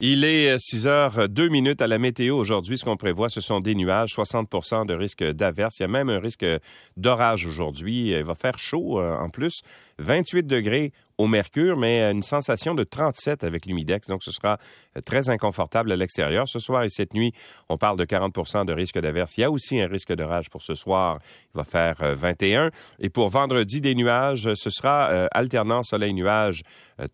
Il est 6 euh, heures 2 minutes à la météo aujourd'hui. Ce qu'on prévoit, ce sont des nuages, 60% de risque d'averse. Il y a même un risque d'orage aujourd'hui. Il va faire chaud euh, en plus. 28 degrés au mercure, mais une sensation de 37 avec l'humidex. Donc, ce sera très inconfortable à l'extérieur. Ce soir et cette nuit, on parle de 40% de risque d'averse. Il y a aussi un risque d'orage pour ce soir. Il va faire 21. Euh, et pour vendredi, des nuages, ce sera alternant soleil-nuage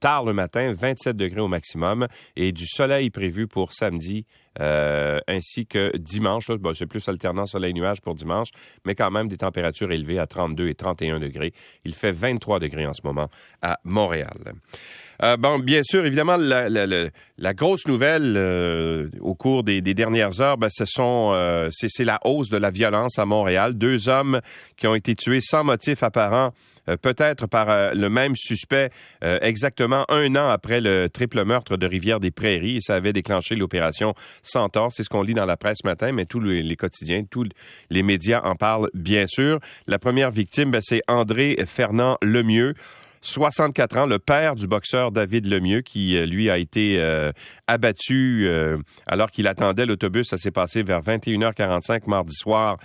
tard le matin, 27 degrés au maximum. Et du soleil prévu pour samedi euh, ainsi que dimanche. c'est plus alternant soleil-nuage pour dimanche, mais quand même des températures élevées à 32 et 31 degrés. Il fait 23 degrés en ce moment à Montréal. Euh, bon, bien sûr, évidemment, la, grosse nouvelle euh, au cours des, dernières heures, ben, ce sont, c'est la hausse de la violence à Montréal. Deux hommes qui ont été tués sans motif apparent euh, peut-être par euh, le même suspect euh, exactement un an après le triple meurtre de Rivière-des-Prairies. Et ça avait déclenché l'opération Centaure. C'est ce qu'on lit dans la presse matin, mais tous les, quotidiens, tous les médias en parlent bien sûr. La première victime, ben, c'est André Fernand Lemieux. 64 ans, le père du boxeur David Lemieux, qui lui a été abattu alors qu'il attendait l'autobus. Ça s'est passé vers 21h45 mardi soir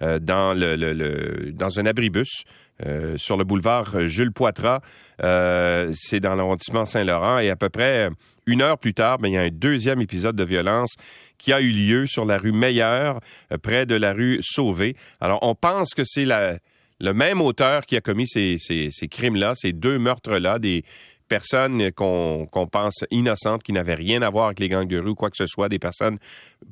dans le, dans un abribus euh, sur le boulevard Jules Poitras. Euh, c'est dans l'arrondissement Saint-Laurent. Et à peu près une heure plus tard, ben, il y a un deuxième épisode de violence qui a eu lieu sur la rue Meilleur, euh, près de la rue Sauvé. Alors, on pense que c'est le même auteur qui a commis ces, ces crimes-là, ces deux meurtres-là, des personnes qu'on pense innocentes, qui n'avaient rien à voir avec les gangs ou quoi que ce soit, des personnes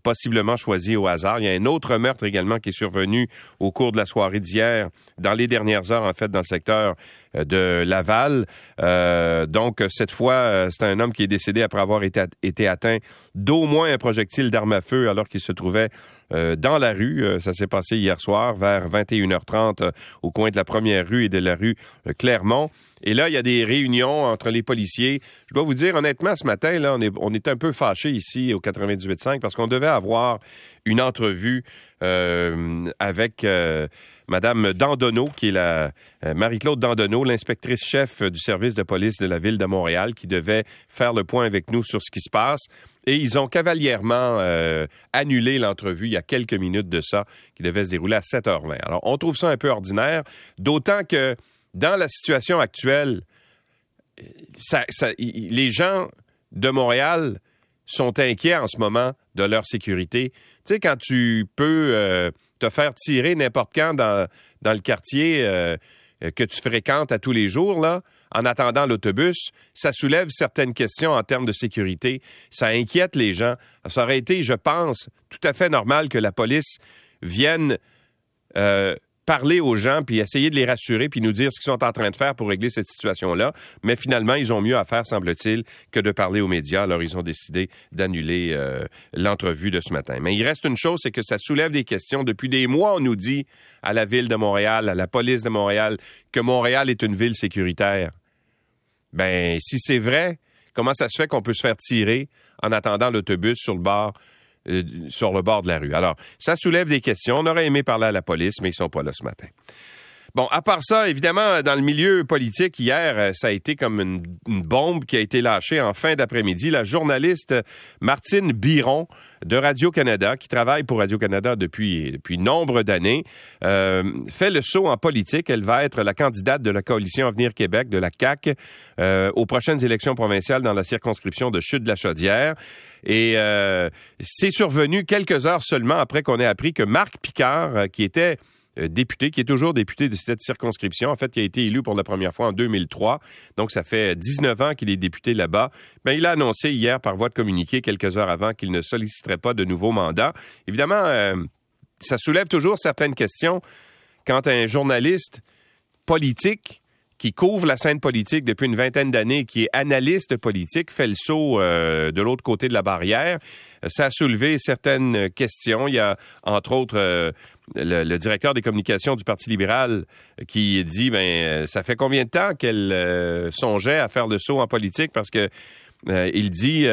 possiblement choisies au hasard. Il y a un autre meurtre également qui est survenu au cours de la soirée d'hier, dans les dernières heures, en fait, dans le secteur euh, de Laval. Euh, donc, cette fois, euh, c'est un homme qui est décédé après avoir été, été atteint d'au moins un projectile d'arme à feu alors qu'il se trouvait dans la rue. ça s'est passé hier soir vers 21h30 au coin de la première rue et de la rue Clermont. Et là, il y a des réunions entre les policiers. Je dois vous dire, honnêtement, ce matin, là, on est, un peu fâchés ici au 98.5 parce qu'on devait avoir une entrevue euh, avec euh, Madame qui est la euh, Marie-Claude Dandonneau, l'inspectrice chef du service de police de la ville de Montréal, qui devait faire le point avec nous sur ce qui se passe. Et ils ont cavalièrement annulé l'entrevue il y a quelques minutes de ça, qui devait se dérouler à 7h20. Alors, on trouve ça un peu ordinaire, d'autant que dans la situation actuelle, les gens de Montréal sont inquiets en ce moment de leur sécurité. Tu sais, quand tu peux euh, te faire tirer n'importe quand dans, le quartier euh, que tu fréquentes à tous les jours, là, en attendant l'autobus, ça soulève certaines questions en termes de sécurité. Ça inquiète les gens. Ça aurait été, je pense, tout à fait normal que la police vienne euh, parler aux gens, puis essayer de les rassurer, puis nous dire ce qu'ils sont en train de faire pour régler cette situation-là. Mais finalement, ils ont mieux à faire, semble-t-il, que de parler aux médias. Alors, ils ont décidé d'annuler euh, l'entrevue de ce matin. Mais il reste une chose, c'est que ça soulève des questions. Depuis des mois, on nous dit à la ville de Montréal, à la police de Montréal, que Montréal est une ville sécuritaire. Ben, si c'est vrai, comment ça se fait qu'on peut se faire tirer en attendant l'autobus sur le bord euh, sur le bord de la rue. Alors, ça soulève des questions. On aurait aimé parler à la police, mais ils sont pas là ce matin. Bon, à part ça, évidemment, dans le milieu politique, hier, euh, ça a été comme une, bombe qui a été lâchée en fin d'après-midi. La journaliste Martine Biron de Radio-Canada, qui travaille pour Radio-Canada depuis, depuis nombre d'années, euh, fait le saut en politique. Elle va être la candidate de la coalition Avenir Québec, de la CAQ, euh, aux prochaines élections provinciales dans la circonscription de Chute-de-la-Chaudière. Et c'est survenu quelques heures seulement après qu'on ait appris que Marc Picard, qui était député, qui est toujours député de cette circonscription. En fait, il a été élu pour la première fois en 2003. Donc, ça fait 19 ans qu'il est député là-bas. Mais ben, il a annoncé hier par voie de communiqué, quelques heures avant, qu'il ne solliciterait pas de nouveau mandat. Évidemment, euh, ça soulève toujours certaines questions quand un journaliste politique qui couvre la scène politique depuis une vingtaine d'années, qui est analyste politique, fait le saut euh, de l'autre côté de la barrière. Ça a soulevé certaines questions. Il y a, entre autres, le, directeur des communications du Parti libéral qui dit ben euh, ça fait combien de temps qu'elle euh, songeait à faire le saut en politique? Parce que euh, il dit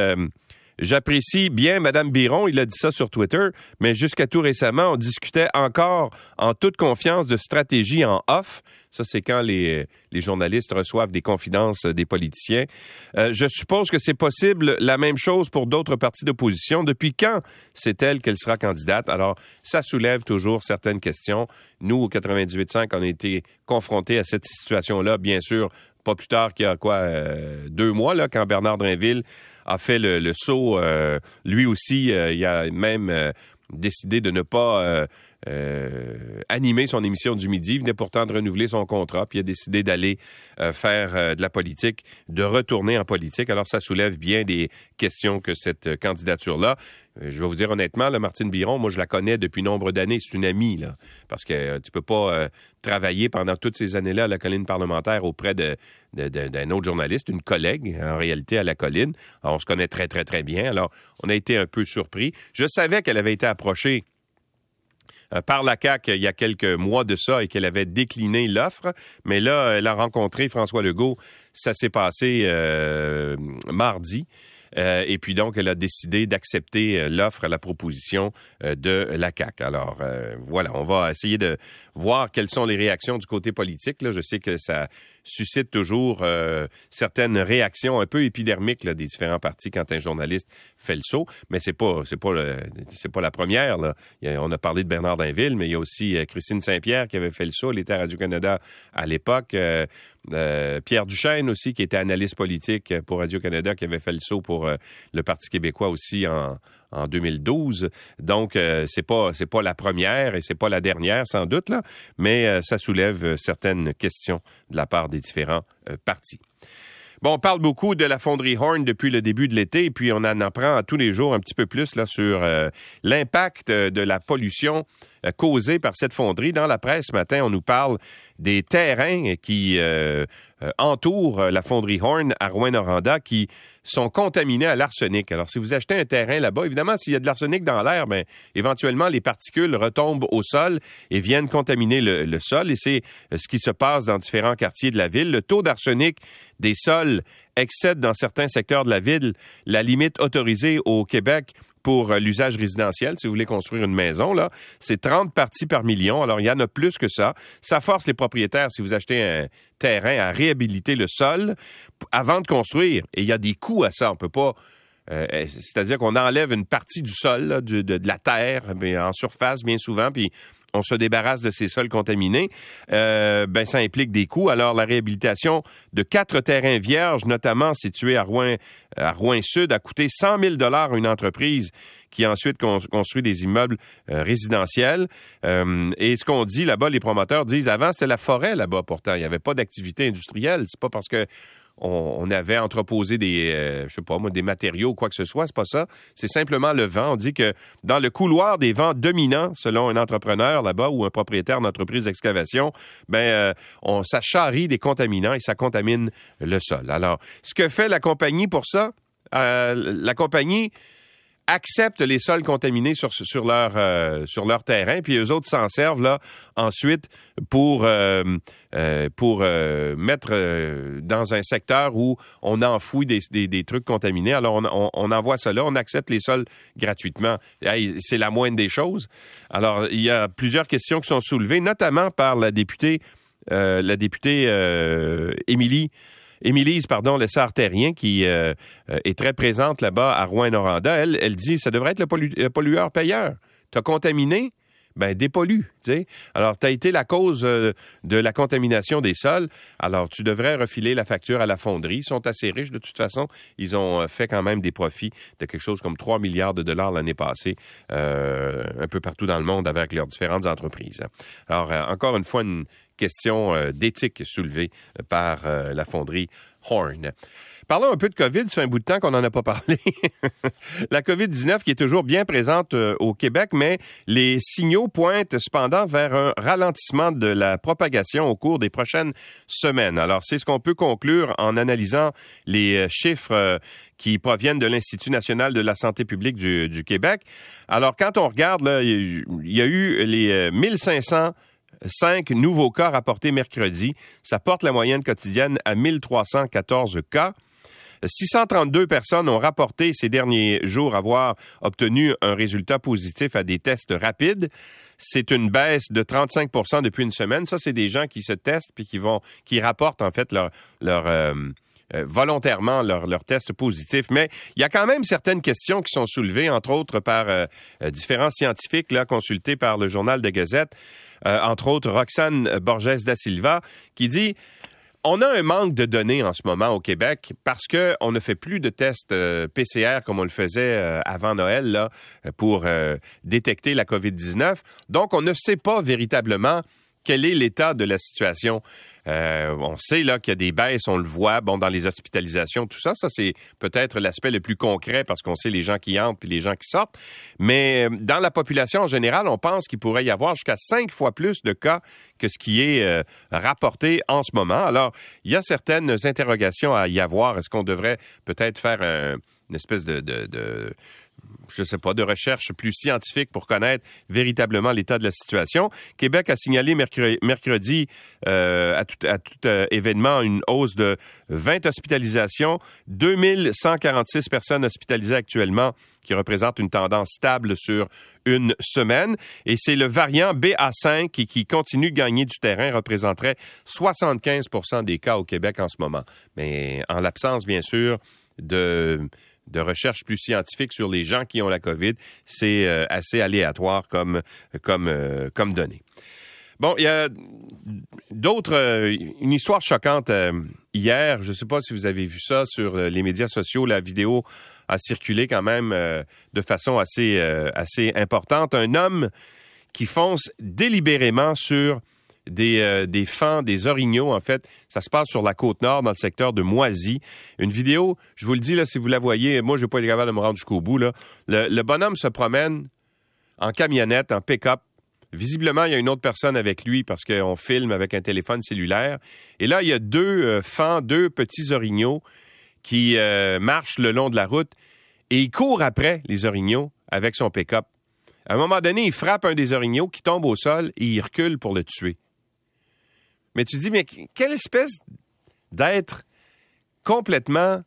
J'apprécie bien Mme Biron, il a dit ça sur Twitter, mais jusqu'à tout récemment, on discutait encore en toute confiance de stratégie en off. Ça, c'est quand les, journalistes reçoivent des confidences des politiciens. Euh, je suppose que c'est possible la même chose pour d'autres partis d'opposition. Depuis quand c'est elle qu'elle sera candidate? Alors, ça soulève toujours certaines questions. Nous, au 98.5, on a été confrontés à cette situation-là, bien sûr, pas plus tard qu'il y a quoi, euh, deux mois, là, quand Bernard Drinville a fait le, saut. Euh, lui aussi, euh, il a même décidé de ne pas animer son émission du midi. Il venait pourtant de renouveler son contrat, puis a décidé d'aller faire de la politique, de retourner en politique. Alors, ça soulève bien des questions que cette candidature-là. Euh, je vais vous dire honnêtement, là, Martine Biron, moi, je la connais depuis nombre d'années. C'est une amie, là. Parce que euh, tu peux pas euh, travailler pendant toutes ces années-là à la colline parlementaire auprès d'un autre journaliste, une collègue, en réalité, à la colline. on se connaît très, très, très bien. Alors, on a été un peu surpris. Je savais qu'elle avait été approchée par la CAQ il y a quelques mois de ça et qu'elle avait décliné l'offre. Mais là, elle a rencontré François Legault. Ça s'est passé mardi. Euh, et puis donc, elle a décidé d'accepter euh, l'offre, la proposition euh, de la CAC. Alors voilà, on va essayer de voir quelles sont les réactions du côté politique. Là. Je sais que ça suscite toujours euh, certaines réactions un peu épidermiques des différents partis quand un journaliste fait le saut, mais c'est pas pas pas la première. Là. on a parlé de Bernard Dainville, mais il y a aussi euh, Christine Saint-Pierre qui avait fait le saut, elle était à Radio-Canada à l'époque. Euh, Pierre Duchesne aussi, qui était analyste politique pour Radio-Canada, qui avait fait le saut pour le Parti québécois aussi en, en 2012. Donc, euh, c'est pas c'est pas la première et c'est pas la dernière sans doute là, mais euh, ça soulève euh, certaines questions de la part des différents partis. Bon, on parle beaucoup de la fonderie Horn depuis le début de l'été, puis on en apprend tous les jours un petit peu plus là sur l'impact de la pollution causée par cette fonderie. Dans la presse ce matin, on nous parle des terrains qui euh, entourent euh, la fonderie Horn à Rouen-Noranda qui sont contaminés à l'arsenic. Alors, si vous achetez un terrain là-bas, évidemment, s'il y a de l'arsenic dans l'air, ben, éventuellement, les particules retombent au sol et viennent contaminer le, sol. Et c'est euh, ce qui se passe dans différents quartiers de la ville. Le taux d'arsenic des sols excède dans certains secteurs de la ville la limite autorisée au Québec pour euh, l'usage résidentiel, si vous voulez construire une maison, là, c'est 30 parties par million. Alors, il y en a plus que ça. Ça force les propriétaires, si vous achetez un terrain, à réhabiliter le sol avant de construire. Et il y a des coûts à ça. On peut pas... Euh, euh, c'est-à-dire qu'on enlève une partie du sol, de, la terre, en surface bien souvent, puis on se débarrasse de ces sols contaminés, euh, ben ça implique des coûts. Alors la réhabilitation de quatre terrains vierges, notamment situés à Rouen, à Rouen Sud, a coûté 100 000 dollars à une entreprise qui a ensuite construit des immeubles euh, résidentiels. Euh, et ce qu'on dit là-bas, les promoteurs disent avant c'était la forêt là-bas. Pourtant, il n'y avait pas d'activité industrielle. C'est pas parce que on, avait entreposé des, euh, moi, des matériaux ou quoi que ce soit. C'est pas ça. C'est simplement le vent. On dit que dans le couloir des vents dominants, selon un entrepreneur là-bas ou un propriétaire d'entreprise d'excavation, ben, euh, on, ça charrie des contaminants et ça contamine le sol. Alors, ce que fait la compagnie pour ça, euh, la compagnie acceptent les sols contaminés sur, leur, euh, sur leur terrain, puis eux autres s'en servent là ensuite pour, euh, euh, pour mettre dans un secteur où on enfouit des, des, trucs contaminés. Alors on, on, envoie cela, on accepte les sols gratuitement. C'est la moindre des choses. Alors il y a plusieurs questions qui sont soulevées, notamment par la députée, la députée Émilie Émilise, pardon, le Sartérien, qui euh, euh, est très présente là-bas à Rouen-Noranda, elle, elle dit ça devrait être le, pollueur-payeur. Tu as contaminé, ben dépollue, tu sais. Alors, tu as été la cause euh, de la contamination des sols, alors tu devrais refiler la facture à la fonderie. Ils sont assez riches de toute façon. Ils ont fait quand même des profits de quelque chose comme 3 milliards de dollars l'année passée, un peu partout dans le monde avec leurs différentes entreprises. Alors, encore une fois, une question euh, d'éthique soulevée euh, par euh, la fonderie Horn. Parlons un peu de COVID. Ça fait un bout de temps qu'on n'en a pas parlé. la COVID-19 qui est toujours bien présente au Québec, mais les signaux pointent cependant vers un ralentissement de la propagation au cours des prochaines semaines. Alors, c'est ce qu'on peut conclure en analysant les chiffres qui proviennent de l'Institut national de la santé publique du, Québec. Alors, quand on regarde, il y a eu les 1500 Cinq nouveaux cas rapportés mercredi. Ça porte la moyenne quotidienne à 1314 cas. 632 personnes ont rapporté ces derniers jours avoir obtenu un résultat positif à des tests rapides. C'est une baisse de 35% depuis une semaine. Ça, c'est des gens qui se testent puis qui vont, qui rapportent en fait leur, leur euh, euh, volontairement leur, leur test positif. Mais il y a quand même certaines questions qui sont soulevées, entre autres par euh, différents scientifiques là, consultés par le journal de Gazette, entre autres Roxane Borges da Silva, qui dit on a un manque de données en ce moment au Québec parce qu'on ne fait plus de tests euh, PCR comme on le faisait euh, avant Noël là, pour euh, détecter la COVID-19. Donc, on ne sait pas véritablement quel est l'état de la situation? Euh, on sait là qu'il y a des baisses, on le voit, bon dans les hospitalisations, tout ça, ça c'est peut-être l'aspect le plus concret parce qu'on sait les gens qui entrent puis les gens qui sortent. Mais euh, dans la population en général, on pense qu'il pourrait y avoir jusqu'à cinq fois plus de cas que ce qui est euh, rapporté en ce moment. Alors, il y a certaines interrogations à y avoir. Est-ce qu'on devrait peut-être faire une espèce de, de je sais pas, de recherche plus scientifique pour connaître véritablement l'état de la situation. Québec a signalé mercredi, euh, à tout, euh, événement une hausse de 20 hospitalisations, 2146 personnes hospitalisées actuellement qui représente une tendance stable sur une semaine. Et c'est le variant BA5 qui, qui, continue de gagner du terrain, représenterait 75% des cas au Québec en ce moment. Mais en l'absence, bien sûr, de de recherche plus scientifique sur les gens qui ont la COVID, c'est euh, assez aléatoire comme, comme, euh, comme données. Bon, il y a d'autres, euh, une histoire choquante hier. Je ne sais pas si vous avez vu ça sur les médias sociaux. La vidéo a circulé quand même de façon assez, assez importante. Un homme qui fonce délibérément sur des, euh, des fans, des orignaux, en fait. Ça se passe sur la côte nord, dans le secteur de Moisy. Une vidéo, je vous le dis, là, si vous la voyez, moi, je n'ai pas été capable de me rendre jusqu'au bout. Là. Le, bonhomme se promène en camionnette, en pick-up. Visiblement, il y a une autre personne avec lui parce qu'on filme avec un téléphone cellulaire. Et là, il y a deux euh, fans, deux petits orignaux qui euh, marchent le long de la route et il court après les orignaux avec son pick-up. À un moment donné, il frappe un des orignaux qui tombe au sol et il recule pour le tuer. Mais tu dis, mais quelle espèce d'être complètement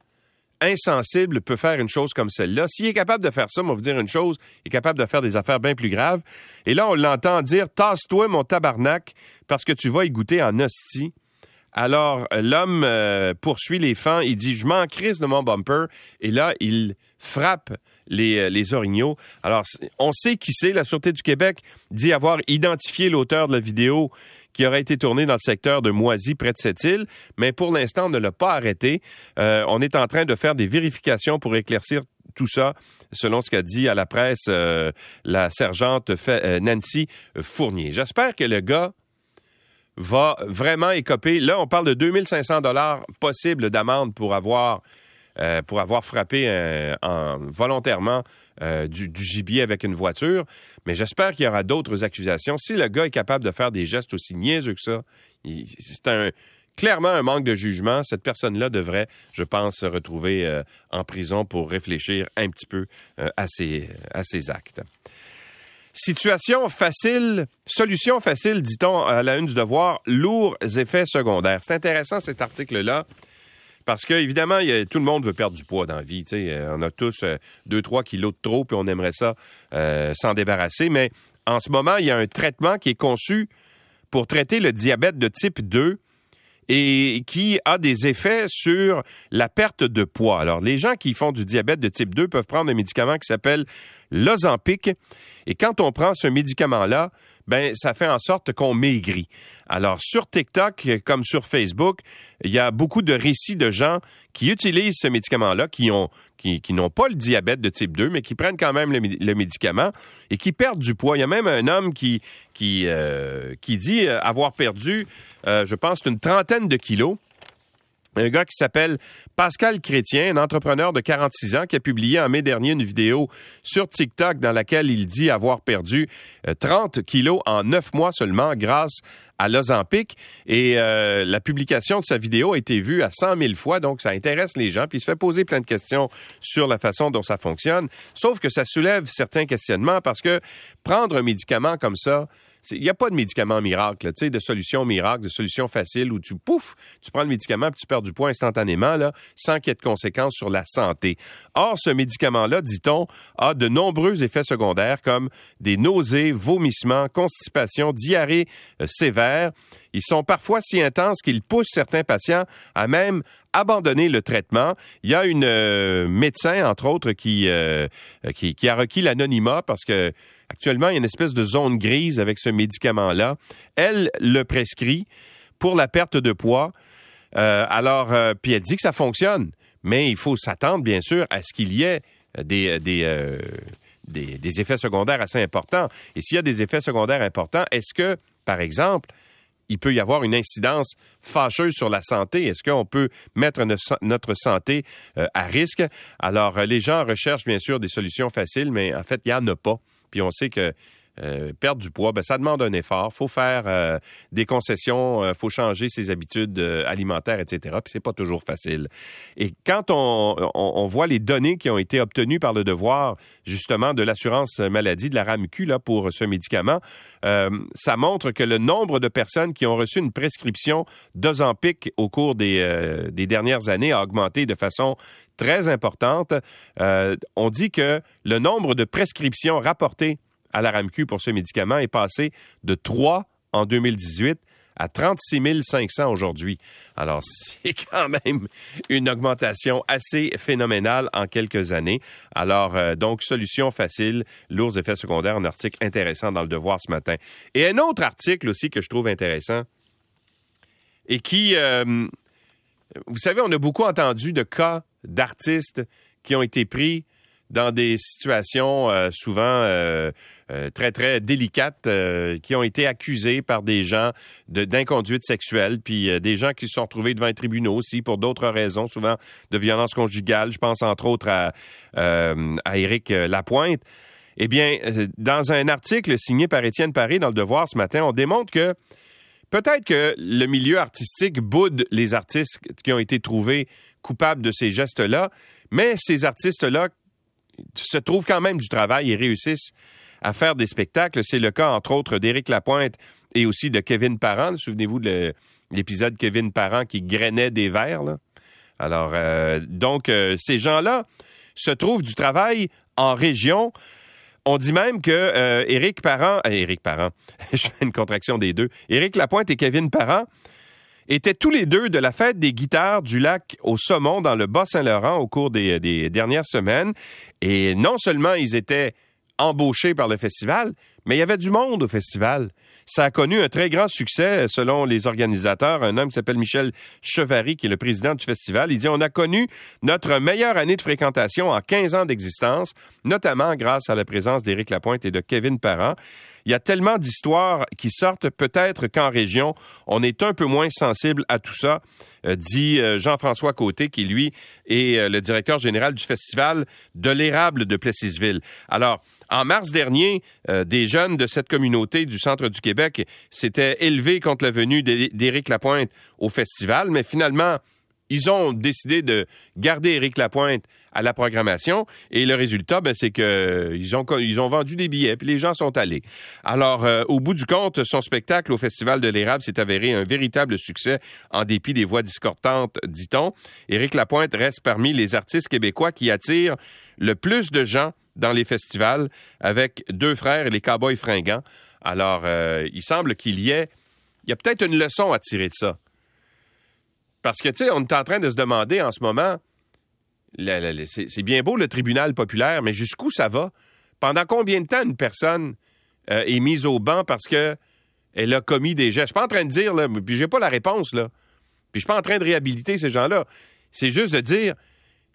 insensible peut faire une chose comme celle-là? S'il est capable de faire ça, on va vous dire une chose, il est capable de faire des affaires bien plus graves. Et là, on l'entend dire, tasse-toi mon tabarnak parce que tu vas y goûter en hostie. Alors, l'homme euh, poursuit les fans, il dit, je m'en crise de mon bumper. Et là, il frappe les, euh, les orignaux. Alors, on sait qui c'est. La Sûreté du Québec dit avoir identifié l'auteur de la vidéo qui aurait été tourné dans le secteur de Moisy, près de cette île, mais pour l'instant, on ne l'a pas arrêté. Euh, on est en train de faire des vérifications pour éclaircir tout ça, selon ce qu'a dit à la presse euh, la sergente euh, Nancy Fournier. J'espère que le gars va vraiment écoper. Là, on parle de 2500 dollars possibles d'amende pour avoir pour avoir frappé en, volontairement euh, du, gibier avec une voiture. Mais j'espère qu'il y aura d'autres accusations. Si le gars est capable de faire des gestes aussi niaiseux que ça, c'est clairement un manque de jugement. Cette personne-là devrait, je pense, se retrouver euh, en prison pour réfléchir un petit peu euh, à, ses, à ses actes. Situation facile, solution facile, dit-on à la une du devoir, lourds effets secondaires. C'est intéressant cet article-là. Parce que, évidemment, tout le monde veut perdre du poids dans la vie. Euh, on a tous 2-3 euh, kilos de trop, puis on aimerait ça euh, s'en débarrasser. Mais en ce moment, il y a un traitement qui est conçu pour traiter le diabète de type 2 et qui a des effets sur la perte de poids. Alors, les gens qui font du diabète de type 2 peuvent prendre un médicament qui s'appelle l'Ozempic. Et quand on prend ce médicament-là, ben ça fait en sorte qu'on maigrit. Alors sur TikTok comme sur Facebook, il y a beaucoup de récits de gens qui utilisent ce médicament-là, qui ont qui, n'ont pas le diabète de type 2, mais qui prennent quand même le, médicament et qui perdent du poids. Il y a même un homme qui qui euh, qui dit avoir perdu, euh, je pense, une trentaine de kilos un gars qui s'appelle Pascal Chrétien, un entrepreneur de 46 ans qui a publié en mai dernier une vidéo sur TikTok dans laquelle il dit avoir perdu 30 euh, kilos en neuf mois seulement grâce à l'Ozempic. Et euh, la publication de sa vidéo a été vue à 100 000 fois, donc ça intéresse les gens. Puis il se fait poser plein de questions sur la façon dont ça fonctionne. Sauf que ça soulève certains questionnements parce que prendre un médicament comme ça, il n'y a pas de médicament miracle, tu sais, de solution miracle, de solution facile où tu, pouf, tu prends le médicament puis tu perds du poids instantanément, sans qu'il y ait de conséquences sur la santé. Or, ce médicament-là, dit-on, a de nombreux effets secondaires comme des nausées, vomissements, constipation, diarrhée euh, sévère. Ils sont parfois si intenses qu'ils poussent certains patients à même abandonner le traitement. Il y a une euh, médecin, entre autres, qui, euh, qui, qui, a requis l'anonymat parce que actuellement, il y a une espèce de zone grise avec ce médicament-là. Elle le prescrit pour la perte de poids. Euh, alors, puis elle dit que ça fonctionne, mais il faut s'attendre, bien sûr, à ce qu'il y ait des, des, des effets secondaires assez importants. Et s'il y a des effets secondaires importants, est-ce que, par exemple, il peut y avoir une incidence fâcheuse sur la santé. Est-ce qu'on peut mettre notre santé euh, à risque? Alors, euh, les gens recherchent bien sûr des solutions faciles, mais en fait, il n'y en a pas. Puis on sait que euh, perdre du poids, ben, ça demande un effort. faut faire euh, des concessions, euh, faut changer ses habitudes alimentaires, etc. Puis c'est pas toujours facile. Et quand on, on, voit les données qui ont été obtenues par le devoir, justement, de l'assurance maladie, de la RAMQ, là, pour ce médicament, ça montre que le nombre de personnes qui ont reçu une prescription d'Ozempic au cours des, des dernières années a augmenté de façon très importante. on dit que le nombre de prescriptions rapportées à la RAMQ pour ce médicament est passé de 3 en 2018 à 36 500 aujourd'hui. Alors, c'est quand même une augmentation assez phénoménale en quelques années. Alors, euh, donc, solution facile, lourds effets secondaires, un article intéressant dans le Devoir ce matin. Et un autre article aussi que je trouve intéressant et qui, euh, vous savez, on a beaucoup entendu de cas d'artistes qui ont été pris dans des situations euh, souvent euh, euh, très, très délicates, qui ont été accusés par des gens d'inconduite sexuelle, puis des gens qui se sont retrouvés devant les tribunaux aussi pour d'autres raisons, souvent de violence conjugale. Je pense entre autres à, à Éric Lapointe. Eh bien, dans un article signé par Étienne Paré dans Le Devoir ce matin, on démontre que peut-être que le milieu artistique boude les artistes qui ont été trouvés coupables de ces gestes-là, mais ces artistes-là se trouvent quand même du travail et réussissent à faire des spectacles. C'est le cas, entre autres, d'Éric Lapointe et aussi de Kevin Parent. Souvenez-vous de l'épisode Kevin Parent qui grainait des verres. Alors, euh, donc, euh, ces gens-là se trouvent du travail en région. On dit même que euh, Éric Parent, Éric Parent, je fais une contraction des deux, Éric Lapointe et Kevin Parent étaient tous les deux de la fête des guitares du lac au Saumon dans le Bas-Saint-Laurent au cours des, des dernières semaines. Et non seulement ils étaient embauchés par le festival, mais il y avait du monde au festival. Ça a connu un très grand succès selon les organisateurs. Un homme qui s'appelle Michel Chevary, qui est le président du festival, il dit On a connu notre meilleure année de fréquentation en 15 ans d'existence, notamment grâce à la présence d'Éric Lapointe et de Kevin Parent. Il y a tellement d'histoires qui sortent, peut-être qu'en région, on est un peu moins sensible à tout ça, euh, dit euh, Jean-François Côté, qui lui est euh, le directeur général du festival de l'érable de Plessisville. Alors, en mars dernier, des jeunes de cette communauté du centre du Québec s'étaient élevés contre la venue d'Éric Lapointe au festival, mais finalement, ils ont décidé de garder Éric Lapointe à la programmation et le résultat, ben, c'est que ils ont, ils ont vendu des billets puis les gens sont allés. Alors, euh, au bout du compte, son spectacle au Festival de l'Érable s'est avéré un véritable succès en dépit des voix discordantes, dit-on. Éric Lapointe reste parmi les artistes québécois qui attirent le plus de gens dans les festivals avec deux frères et les Cowboys fringants. Alors, euh, il semble qu'il y ait, il y a peut-être une leçon à tirer de ça. Parce que, tu sais, on est en train de se demander en ce moment, c'est bien beau le tribunal populaire, mais jusqu'où ça va? Pendant combien de temps une personne euh, est mise au banc parce que elle a commis des gestes? Je suis pas en train de dire, là, puis j'ai pas la réponse, là. Puis je suis pas en train de réhabiliter ces gens-là. C'est juste de dire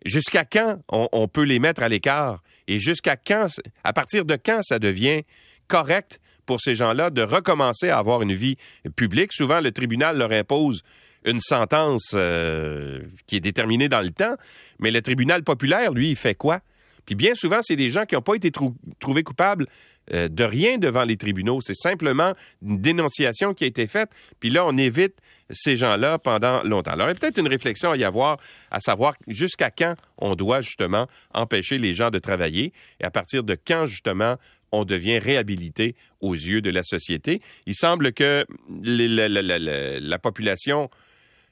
jusqu'à quand on, peut les mettre à l'écart? Et jusqu'à quand, à partir de quand ça devient correct pour ces gens-là de recommencer à avoir une vie publique? Souvent, le tribunal leur impose une sentence euh, qui est déterminée dans le temps, mais le tribunal populaire, lui, il fait quoi? Puis bien souvent, c'est des gens qui n'ont pas été trouvés coupables euh, de rien devant les tribunaux. C'est simplement une dénonciation qui a été faite. Puis là, on évite ces gens-là pendant longtemps. Alors, il y a peut-être une réflexion à y avoir, à savoir jusqu'à quand on doit justement empêcher les gens de travailler et à partir de quand justement on devient réhabilité aux yeux de la société. Il semble que la, la population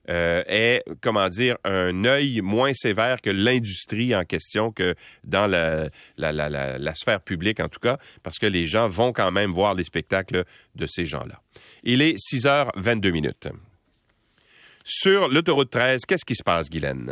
euh, est, comment dire, un œil moins sévère que l'industrie en question, que dans la, la, sphère publique en tout cas, parce que les gens vont quand même voir les spectacles de ces gens-là. Il est 6h22 minutes. Sur l'autoroute 13, qu'est-ce qui se passe, Guylaine?